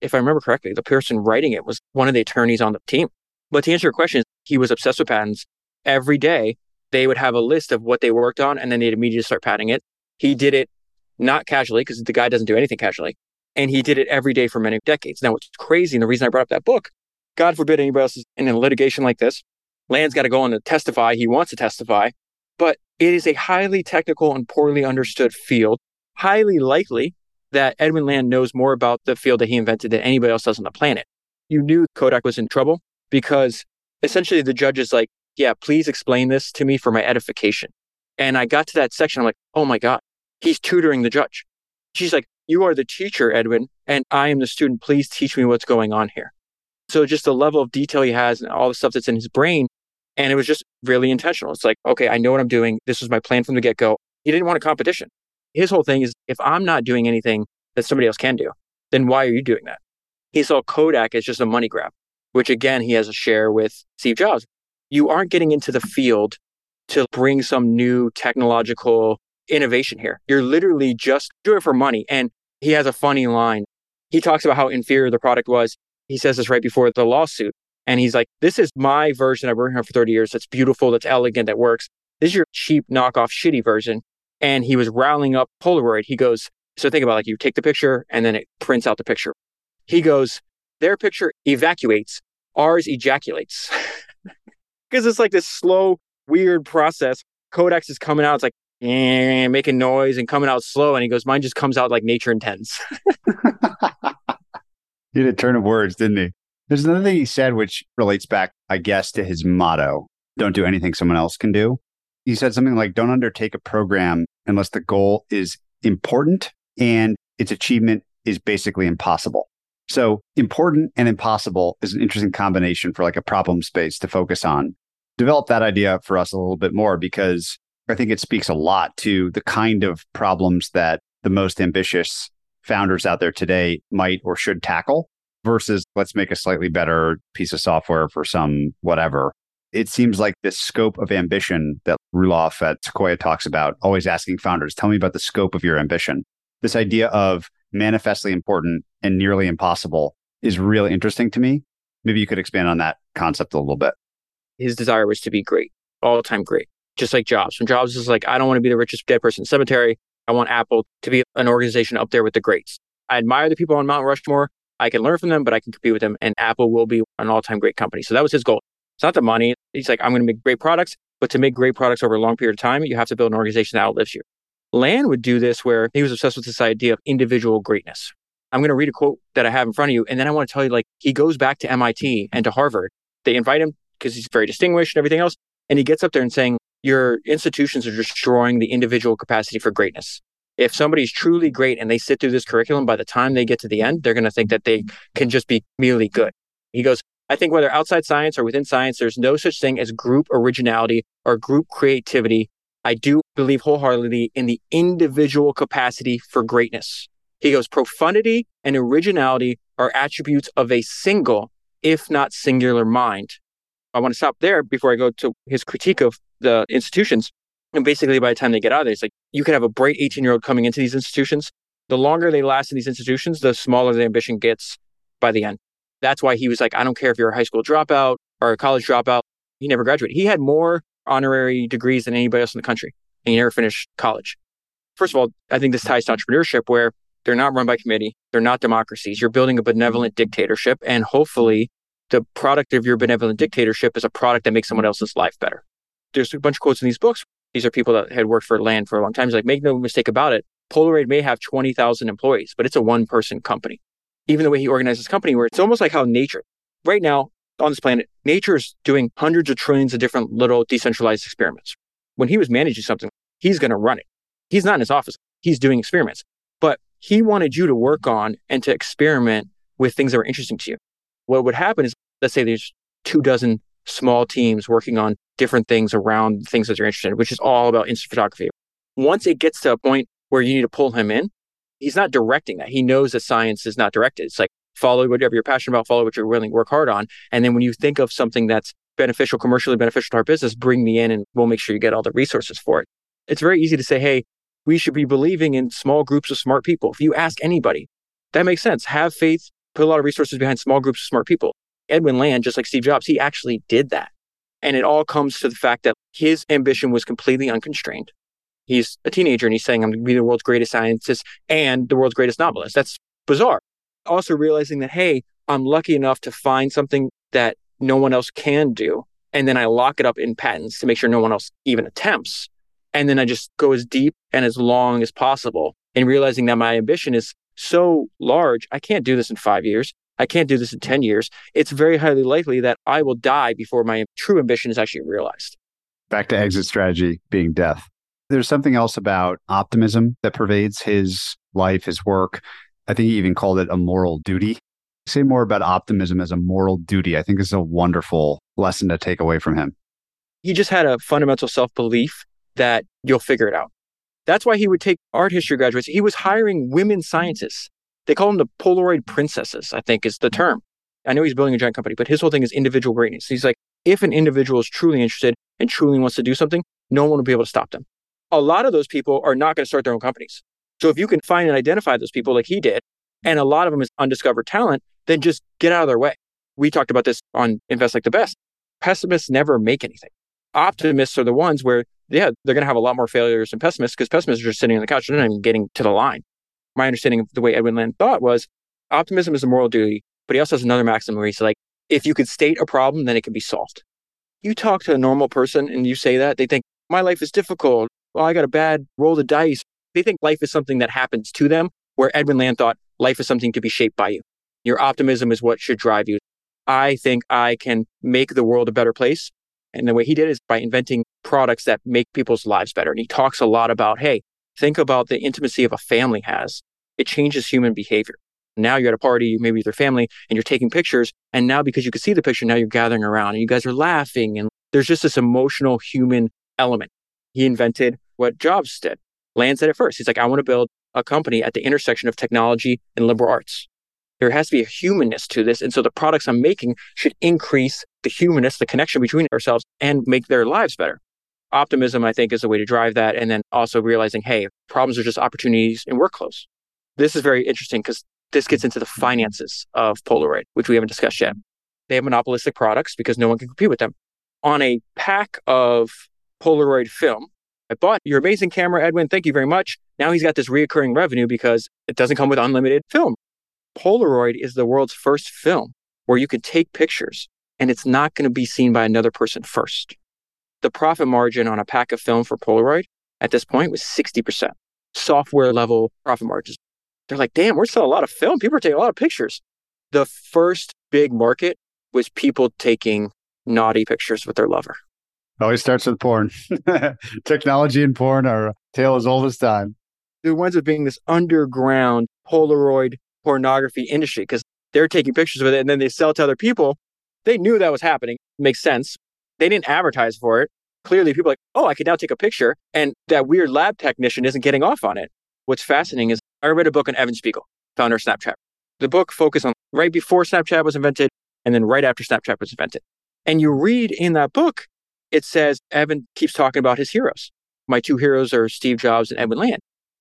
if I remember correctly, the person writing it was one of the attorneys on the team. But to answer your question, he was obsessed with patents. Every day, they would have a list of what they worked on, and then they'd immediately start patenting it. He did it not casually, because the guy doesn't do anything casually. And he did it every day for many decades. Now, what's crazy, and the reason I brought up that book, God forbid anybody else is in a litigation like this, Land's got to go on to testify. He wants to testify, but it is a highly technical and poorly understood field. Highly likely that Edwin Land knows more about the field that he invented than anybody else does on the planet. You knew Kodak was in trouble because essentially the judge is like, yeah, please explain this to me for my edification. And I got to that section. I'm like, oh my God, he's tutoring the judge. She's like, you are the teacher, Edwin, and I am the student. Please teach me what's going on here. So just the level of detail he has and all the stuff that's in his brain. And it was just really intentional. It's like, okay, I know what I'm doing. This was my plan from the get go. He didn't want a competition his whole thing is if I'm not doing anything that somebody else can do, then why are you doing that? He saw Kodak as just a money grab, which again, he has a share with Steve Jobs. You aren't getting into the field to bring some new technological innovation here. You're literally just doing it for money. And he has a funny line. He talks about how inferior the product was. He says this right before the lawsuit. And he's like, this is my version I've worked on for 30 years. That's beautiful. That's elegant. That works. This is your cheap knockoff shitty version and he was riling up Polaroid. He goes, so think about like you take the picture and then it prints out the picture. He goes, their picture evacuates, ours ejaculates. Because it's like this slow, weird process. Kodak's is coming out, it's like eh, making noise and coming out slow. And he goes, mine just comes out like nature intends. he had a turn of words, didn't he? There's another thing he said, which relates back, I guess, to his motto don't do anything someone else can do you said something like don't undertake a program unless the goal is important and its achievement is basically impossible. So important and impossible is an interesting combination for like a problem space to focus on. Develop that idea for us a little bit more because I think it speaks a lot to the kind of problems that the most ambitious founders out there today might or should tackle versus let's make a slightly better piece of software for some whatever it seems like this scope of ambition that Roelof at uh, Sequoia talks about, always asking founders, tell me about the scope of your ambition. This idea of manifestly important and nearly impossible is really interesting to me. Maybe you could expand on that concept a little bit. His desire was to be great, all time great, just like Jobs. When Jobs is like, I don't want to be the richest dead person in the cemetery. I want Apple to be an organization up there with the greats. I admire the people on Mount Rushmore. I can learn from them, but I can compete with them, and Apple will be an all time great company. So that was his goal. It's not the money. He's like, I'm going to make great products, but to make great products over a long period of time, you have to build an organization that outlives you. Land would do this where he was obsessed with this idea of individual greatness. I'm going to read a quote that I have in front of you. And then I want to tell you, like, he goes back to MIT and to Harvard. They invite him because he's very distinguished and everything else. And he gets up there and saying, your institutions are destroying the individual capacity for greatness. If somebody's truly great and they sit through this curriculum, by the time they get to the end, they're going to think that they can just be merely good. He goes, I think whether outside science or within science, there's no such thing as group originality or group creativity. I do believe wholeheartedly in the individual capacity for greatness. He goes, profundity and originality are attributes of a single, if not singular mind. I want to stop there before I go to his critique of the institutions. And basically, by the time they get out of there, it's like you could have a bright 18 year old coming into these institutions. The longer they last in these institutions, the smaller the ambition gets by the end. That's why he was like, I don't care if you're a high school dropout or a college dropout. He never graduated. He had more honorary degrees than anybody else in the country, and he never finished college. First of all, I think this ties to entrepreneurship where they're not run by committee, they're not democracies. You're building a benevolent dictatorship, and hopefully, the product of your benevolent dictatorship is a product that makes someone else's life better. There's a bunch of quotes in these books. These are people that had worked for land for a long time. He's like, make no mistake about it. Polaroid may have 20,000 employees, but it's a one person company even the way he organizes his company, where it's almost like how nature, right now on this planet, nature is doing hundreds of trillions of different little decentralized experiments. When he was managing something, he's going to run it. He's not in his office, he's doing experiments. But he wanted you to work on and to experiment with things that were interesting to you. What would happen is, let's say there's two dozen small teams working on different things around things that you're interested in, which is all about instant photography. Once it gets to a point where you need to pull him in, he's not directing that. He knows that science is not directed. It's like follow whatever you're passionate about, follow what you're willing to work hard on. And then when you think of something that's beneficial, commercially beneficial to our business, bring me in and we'll make sure you get all the resources for it. It's very easy to say, hey, we should be believing in small groups of smart people. If you ask anybody, that makes sense. Have faith, put a lot of resources behind small groups of smart people. Edwin Land, just like Steve Jobs, he actually did that. And it all comes to the fact that his ambition was completely unconstrained. He's a teenager and he's saying, I'm going to be the world's greatest scientist and the world's greatest novelist. That's bizarre. Also realizing that, hey, I'm lucky enough to find something that no one else can do. And then I lock it up in patents to make sure no one else even attempts. And then I just go as deep and as long as possible and realizing that my ambition is so large. I can't do this in five years. I can't do this in 10 years. It's very highly likely that I will die before my true ambition is actually realized. Back to exit strategy being death. There's something else about optimism that pervades his life, his work. I think he even called it a moral duty. Say more about optimism as a moral duty. I think this is a wonderful lesson to take away from him. He just had a fundamental self belief that you'll figure it out. That's why he would take art history graduates. He was hiring women scientists. They call them the Polaroid princesses, I think is the term. I know he's building a giant company, but his whole thing is individual greatness. He's like, if an individual is truly interested and truly wants to do something, no one will be able to stop them a lot of those people are not going to start their own companies. So if you can find and identify those people like he did, and a lot of them is undiscovered talent, then just get out of their way. We talked about this on Invest Like the Best. Pessimists never make anything. Optimists are the ones where, yeah, they're going to have a lot more failures than pessimists because pessimists are just sitting on the couch. They're not even getting to the line. My understanding of the way Edwin Land thought was optimism is a moral duty, but he also has another maxim where he's like, if you could state a problem, then it can be solved. You talk to a normal person and you say that, they think, my life is difficult well, I got a bad roll the dice. They think life is something that happens to them, where Edwin Land thought life is something to be shaped by you. Your optimism is what should drive you. I think I can make the world a better place. And the way he did is by inventing products that make people's lives better. And he talks a lot about, hey, think about the intimacy of a family has. It changes human behavior. Now you're at a party, maybe with your family, and you're taking pictures. And now because you can see the picture, now you're gathering around and you guys are laughing. And there's just this emotional human element. He invented what Jobs did. Land said it first. He's like, I want to build a company at the intersection of technology and liberal arts. There has to be a humanness to this. And so the products I'm making should increase the humanness, the connection between ourselves and make their lives better. Optimism, I think, is a way to drive that. And then also realizing, hey, problems are just opportunities in workflows. This is very interesting because this gets into the finances of Polaroid, which we haven't discussed yet. They have monopolistic products because no one can compete with them. On a pack of Polaroid film, I bought your amazing camera, Edwin. Thank you very much. Now he's got this reoccurring revenue because it doesn't come with unlimited film. Polaroid is the world's first film where you can take pictures and it's not going to be seen by another person first. The profit margin on a pack of film for Polaroid at this point was 60%. Software level profit margins. They're like, damn, we're selling a lot of film. People are taking a lot of pictures. The first big market was people taking naughty pictures with their lover. Always starts with porn. Technology and porn are tale as old as time. It winds up being this underground Polaroid pornography industry because they're taking pictures with it and then they sell to other people. They knew that was happening. Makes sense. They didn't advertise for it. Clearly, people like, oh, I can now take a picture. And that weird lab technician isn't getting off on it. What's fascinating is I read a book on Evan Spiegel, founder of Snapchat. The book focused on right before Snapchat was invented and then right after Snapchat was invented. And you read in that book, it says Evan keeps talking about his heroes. My two heroes are Steve Jobs and Edwin Land.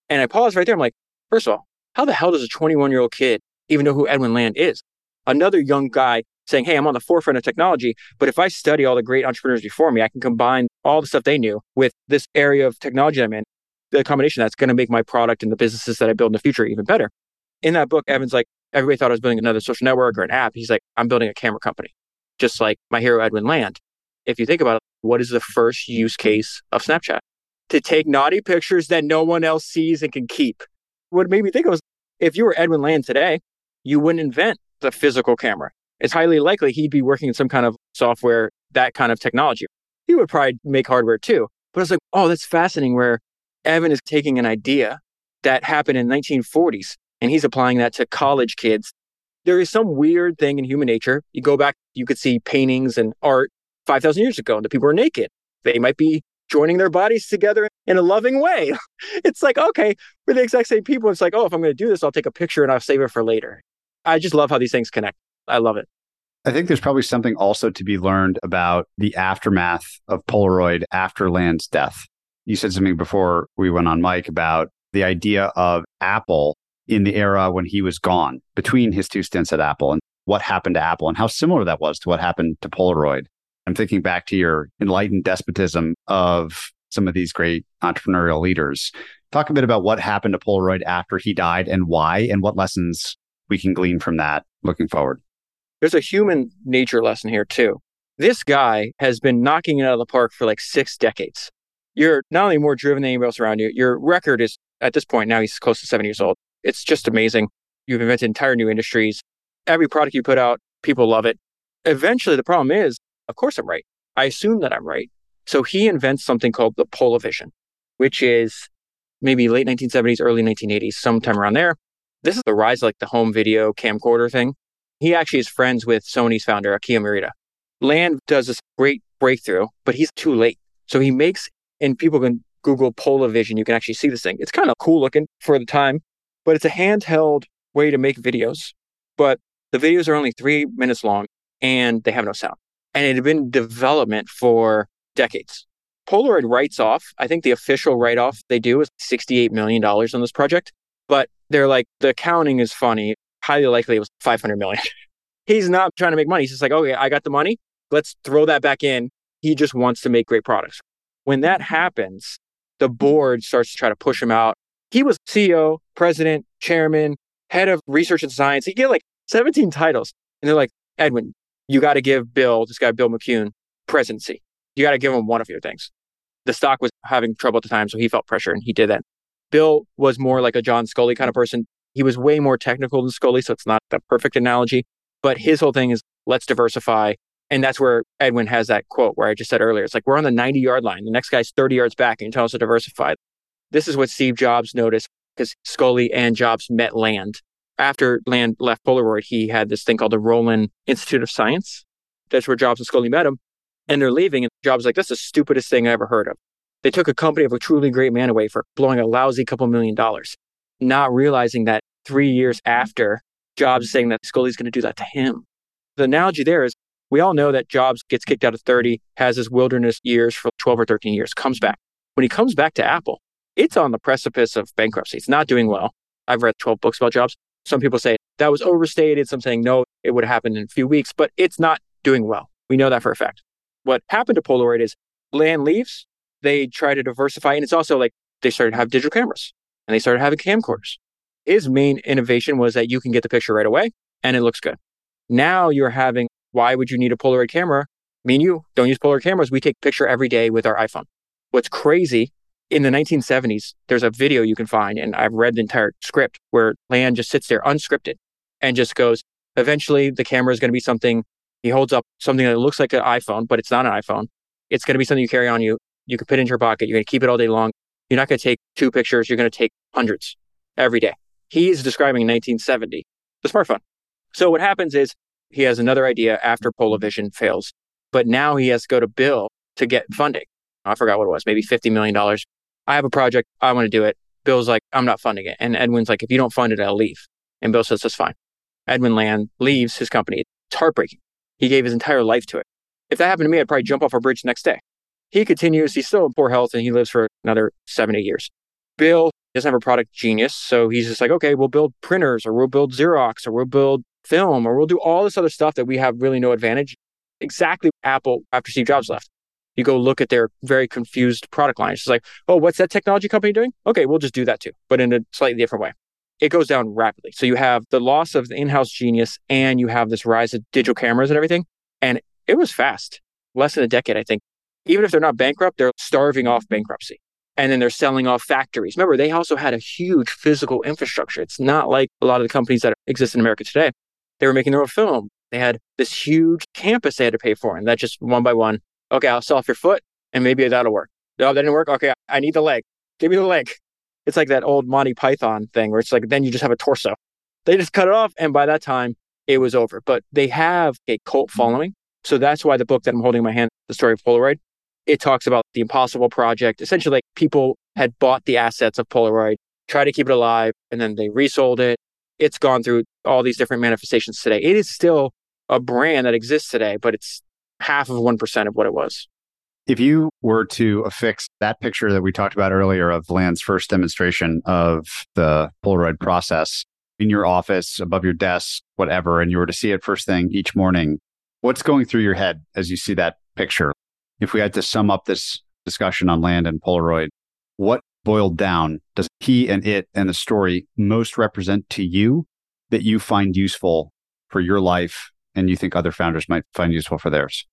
And I pause right there. I'm like, first of all, how the hell does a 21 year old kid even know who Edwin Land is? Another young guy saying, Hey, I'm on the forefront of technology, but if I study all the great entrepreneurs before me, I can combine all the stuff they knew with this area of technology I'm in, the combination that's going to make my product and the businesses that I build in the future even better. In that book, Evan's like, everybody thought I was building another social network or an app. He's like, I'm building a camera company, just like my hero, Edwin Land. If you think about it, what is the first use case of Snapchat? To take naughty pictures that no one else sees and can keep. What made me think was if you were Edwin Land today, you wouldn't invent the physical camera. It's highly likely he'd be working in some kind of software, that kind of technology. He would probably make hardware too. But it's like, oh, that's fascinating where Evan is taking an idea that happened in 1940s and he's applying that to college kids. There is some weird thing in human nature. You go back, you could see paintings and art 5,000 years ago, and the people were naked. They might be joining their bodies together in a loving way. it's like, okay, we're the exact same people. It's like, oh, if I'm going to do this, I'll take a picture and I'll save it for later. I just love how these things connect. I love it. I think there's probably something also to be learned about the aftermath of Polaroid after Land's death. You said something before we went on mic about the idea of Apple in the era when he was gone between his two stints at Apple and what happened to Apple and how similar that was to what happened to Polaroid. I'm thinking back to your enlightened despotism of some of these great entrepreneurial leaders. Talk a bit about what happened to Polaroid after he died and why, and what lessons we can glean from that looking forward. There's a human nature lesson here, too. This guy has been knocking it out of the park for like six decades. You're not only more driven than anybody else around you, your record is at this point now he's close to seven years old. It's just amazing. You've invented entire new industries. Every product you put out, people love it. Eventually, the problem is, of course, I'm right. I assume that I'm right. So he invents something called the Polavision, which is maybe late 1970s, early 1980s, sometime around there. This is the rise like the home video camcorder thing. He actually is friends with Sony's founder, Akio Morita. Land does this great breakthrough, but he's too late. So he makes, and people can Google Polavision, you can actually see this thing. It's kind of cool looking for the time but it's a handheld way to make videos. But the videos are only three minutes long and they have no sound. And it had been in development for decades. Polaroid writes off, I think the official write off they do is $68 million on this project. But they're like, the accounting is funny. Highly likely it was 500 million. He's not trying to make money. He's just like, okay, I got the money. Let's throw that back in. He just wants to make great products. When that happens, the board starts to try to push him out he was CEO, president, chairman, head of research and science. He get like 17 titles. And they're like, Edwin, you got to give Bill, this guy, Bill McCune, presidency. You got to give him one of your things. The stock was having trouble at the time, so he felt pressure and he did that. Bill was more like a John Sculley kind of person. He was way more technical than Sculley, so it's not the perfect analogy. But his whole thing is let's diversify. And that's where Edwin has that quote where I just said earlier. It's like we're on the 90 yard line. The next guy's 30 yards back and you tell us to diversify. This is what Steve Jobs noticed because Sculley and Jobs met Land. After Land left Polaroid, he had this thing called the Rowland Institute of Science. That's where Jobs and Sculley met him. And they're leaving, and Jobs is like, that's the stupidest thing I ever heard of. They took a company of a truly great man away for blowing a lousy couple million dollars, not realizing that three years after, Jobs saying that Sculley's going to do that to him. The analogy there is we all know that Jobs gets kicked out of 30, has his wilderness years for 12 or 13 years, comes back. When he comes back to Apple, it's on the precipice of bankruptcy. It's not doing well. I've read 12 books about jobs. Some people say that was overstated. Some saying no, it would happen in a few weeks, but it's not doing well. We know that for a fact. What happened to Polaroid is land leaves, they try to diversify. And it's also like they started to have digital cameras and they started having camcorders. His main innovation was that you can get the picture right away and it looks good. Now you're having, why would you need a Polaroid camera? Me and you don't use Polaroid cameras. We take picture every day with our iPhone. What's crazy in the 1970s, there's a video you can find, and I've read the entire script where Land just sits there unscripted and just goes, eventually the camera is going to be something. He holds up something that looks like an iPhone, but it's not an iPhone. It's going to be something you carry on you. You can put it in your pocket. You're going to keep it all day long. You're not going to take two pictures. You're going to take hundreds every day. He's describing 1970, the smartphone. So what happens is he has another idea after Polavision fails, but now he has to go to Bill to get funding. I forgot what it was, maybe $50 million. I have a project. I want to do it. Bill's like, I'm not funding it. And Edwin's like, if you don't fund it, I'll leave. And Bill says, that's fine. Edwin Land leaves his company. It's heartbreaking. He gave his entire life to it. If that happened to me, I'd probably jump off a bridge the next day. He continues. He's still in poor health and he lives for another seven, eight years. Bill doesn't have a product genius. So he's just like, okay, we'll build printers or we'll build Xerox or we'll build film or we'll do all this other stuff that we have really no advantage. Exactly Apple after Steve Jobs left. You go look at their very confused product line. It's like, oh, what's that technology company doing? Okay, we'll just do that too, but in a slightly different way. It goes down rapidly. So you have the loss of the in house genius and you have this rise of digital cameras and everything. And it was fast, less than a decade, I think. Even if they're not bankrupt, they're starving off bankruptcy. And then they're selling off factories. Remember, they also had a huge physical infrastructure. It's not like a lot of the companies that exist in America today. They were making their own film. They had this huge campus they had to pay for. And that just one by one, okay, I'll sell off your foot and maybe that'll work. No, that didn't work. Okay, I need the leg. Give me the leg. It's like that old Monty Python thing where it's like, then you just have a torso. They just cut it off. And by that time, it was over. But they have a cult mm-hmm. following. So that's why the book that I'm holding in my hand, The Story of Polaroid, it talks about the impossible project. Essentially, like people had bought the assets of Polaroid, tried to keep it alive, and then they resold it. It's gone through all these different manifestations today. It is still a brand that exists today, but it's half of 1% of what it was. If you were to affix that picture that we talked about earlier of Land's first demonstration of the Polaroid process in your office, above your desk, whatever, and you were to see it first thing each morning, what's going through your head as you see that picture? If we had to sum up this discussion on Land and Polaroid, what boiled down does he and it and the story most represent to you that you find useful for your life and you think other founders might find useful for theirs?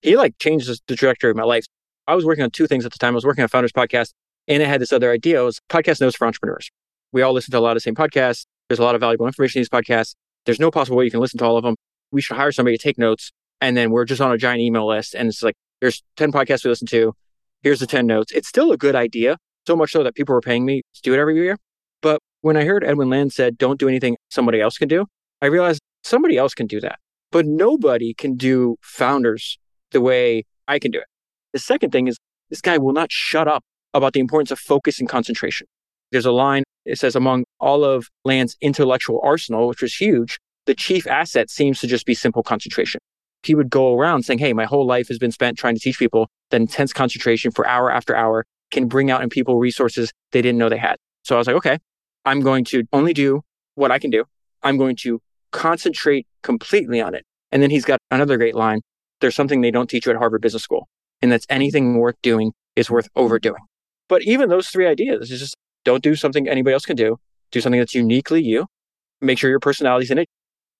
He like changed the trajectory of my life. I was working on two things at the time. I was working on Founders Podcast and I had this other idea. It was podcast notes for entrepreneurs. We all listen to a lot of the same podcasts. There's a lot of valuable information in these podcasts. There's no possible way you can listen to all of them. We should hire somebody to take notes. And then we're just on a giant email list. And it's like, there's 10 podcasts we listen to. Here's the 10 notes. It's still a good idea. So much so that people were paying me to do it every year. But when I heard Edwin Land said, don't do anything somebody else can do, I realized somebody else can do that. But nobody can do founders the way I can do it. The second thing is this guy will not shut up about the importance of focus and concentration. There's a line, it says, among all of Land's intellectual arsenal, which was huge, the chief asset seems to just be simple concentration. He would go around saying, Hey, my whole life has been spent trying to teach people that intense concentration for hour after hour can bring out in people resources they didn't know they had. So I was like, okay, I'm going to only do what I can do. I'm going to concentrate completely on it. And then he's got another great line. There's something they don't teach you at Harvard Business School, and that's anything worth doing is worth overdoing. But even those three ideas is just don't do something anybody else can do. Do something that's uniquely you. Make sure your personality's in it.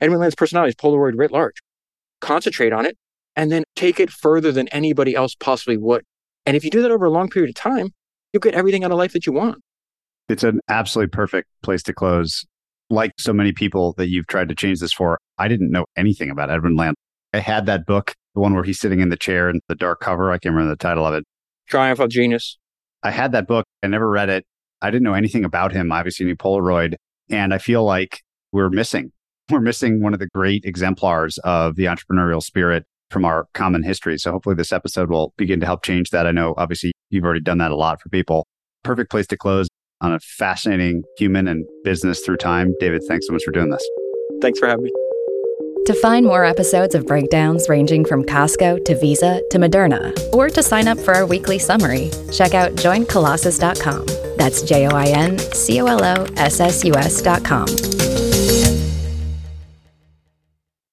Edwin Land's personality is Polaroid writ large. Concentrate on it and then take it further than anybody else possibly would. And if you do that over a long period of time, you'll get everything out of life that you want. It's an absolutely perfect place to close. Like so many people that you've tried to change this for, I didn't know anything about Edwin Land. I had that book, the one where he's sitting in the chair and the dark cover. I can't remember the title of it. Triumph of Genius. I had that book. I never read it. I didn't know anything about him. Obviously, knew Polaroid. And I feel like we're missing. We're missing one of the great exemplars of the entrepreneurial spirit from our common history. So hopefully this episode will begin to help change that. I know obviously you've already done that a lot for people. Perfect place to close on a fascinating human and business through time. David, thanks so much for doing this. Thanks for having me. To find more episodes of breakdowns ranging from Costco to Visa to Moderna, or to sign up for our weekly summary, check out joincolossus.com. That's J O I N C O L O S S U S.com.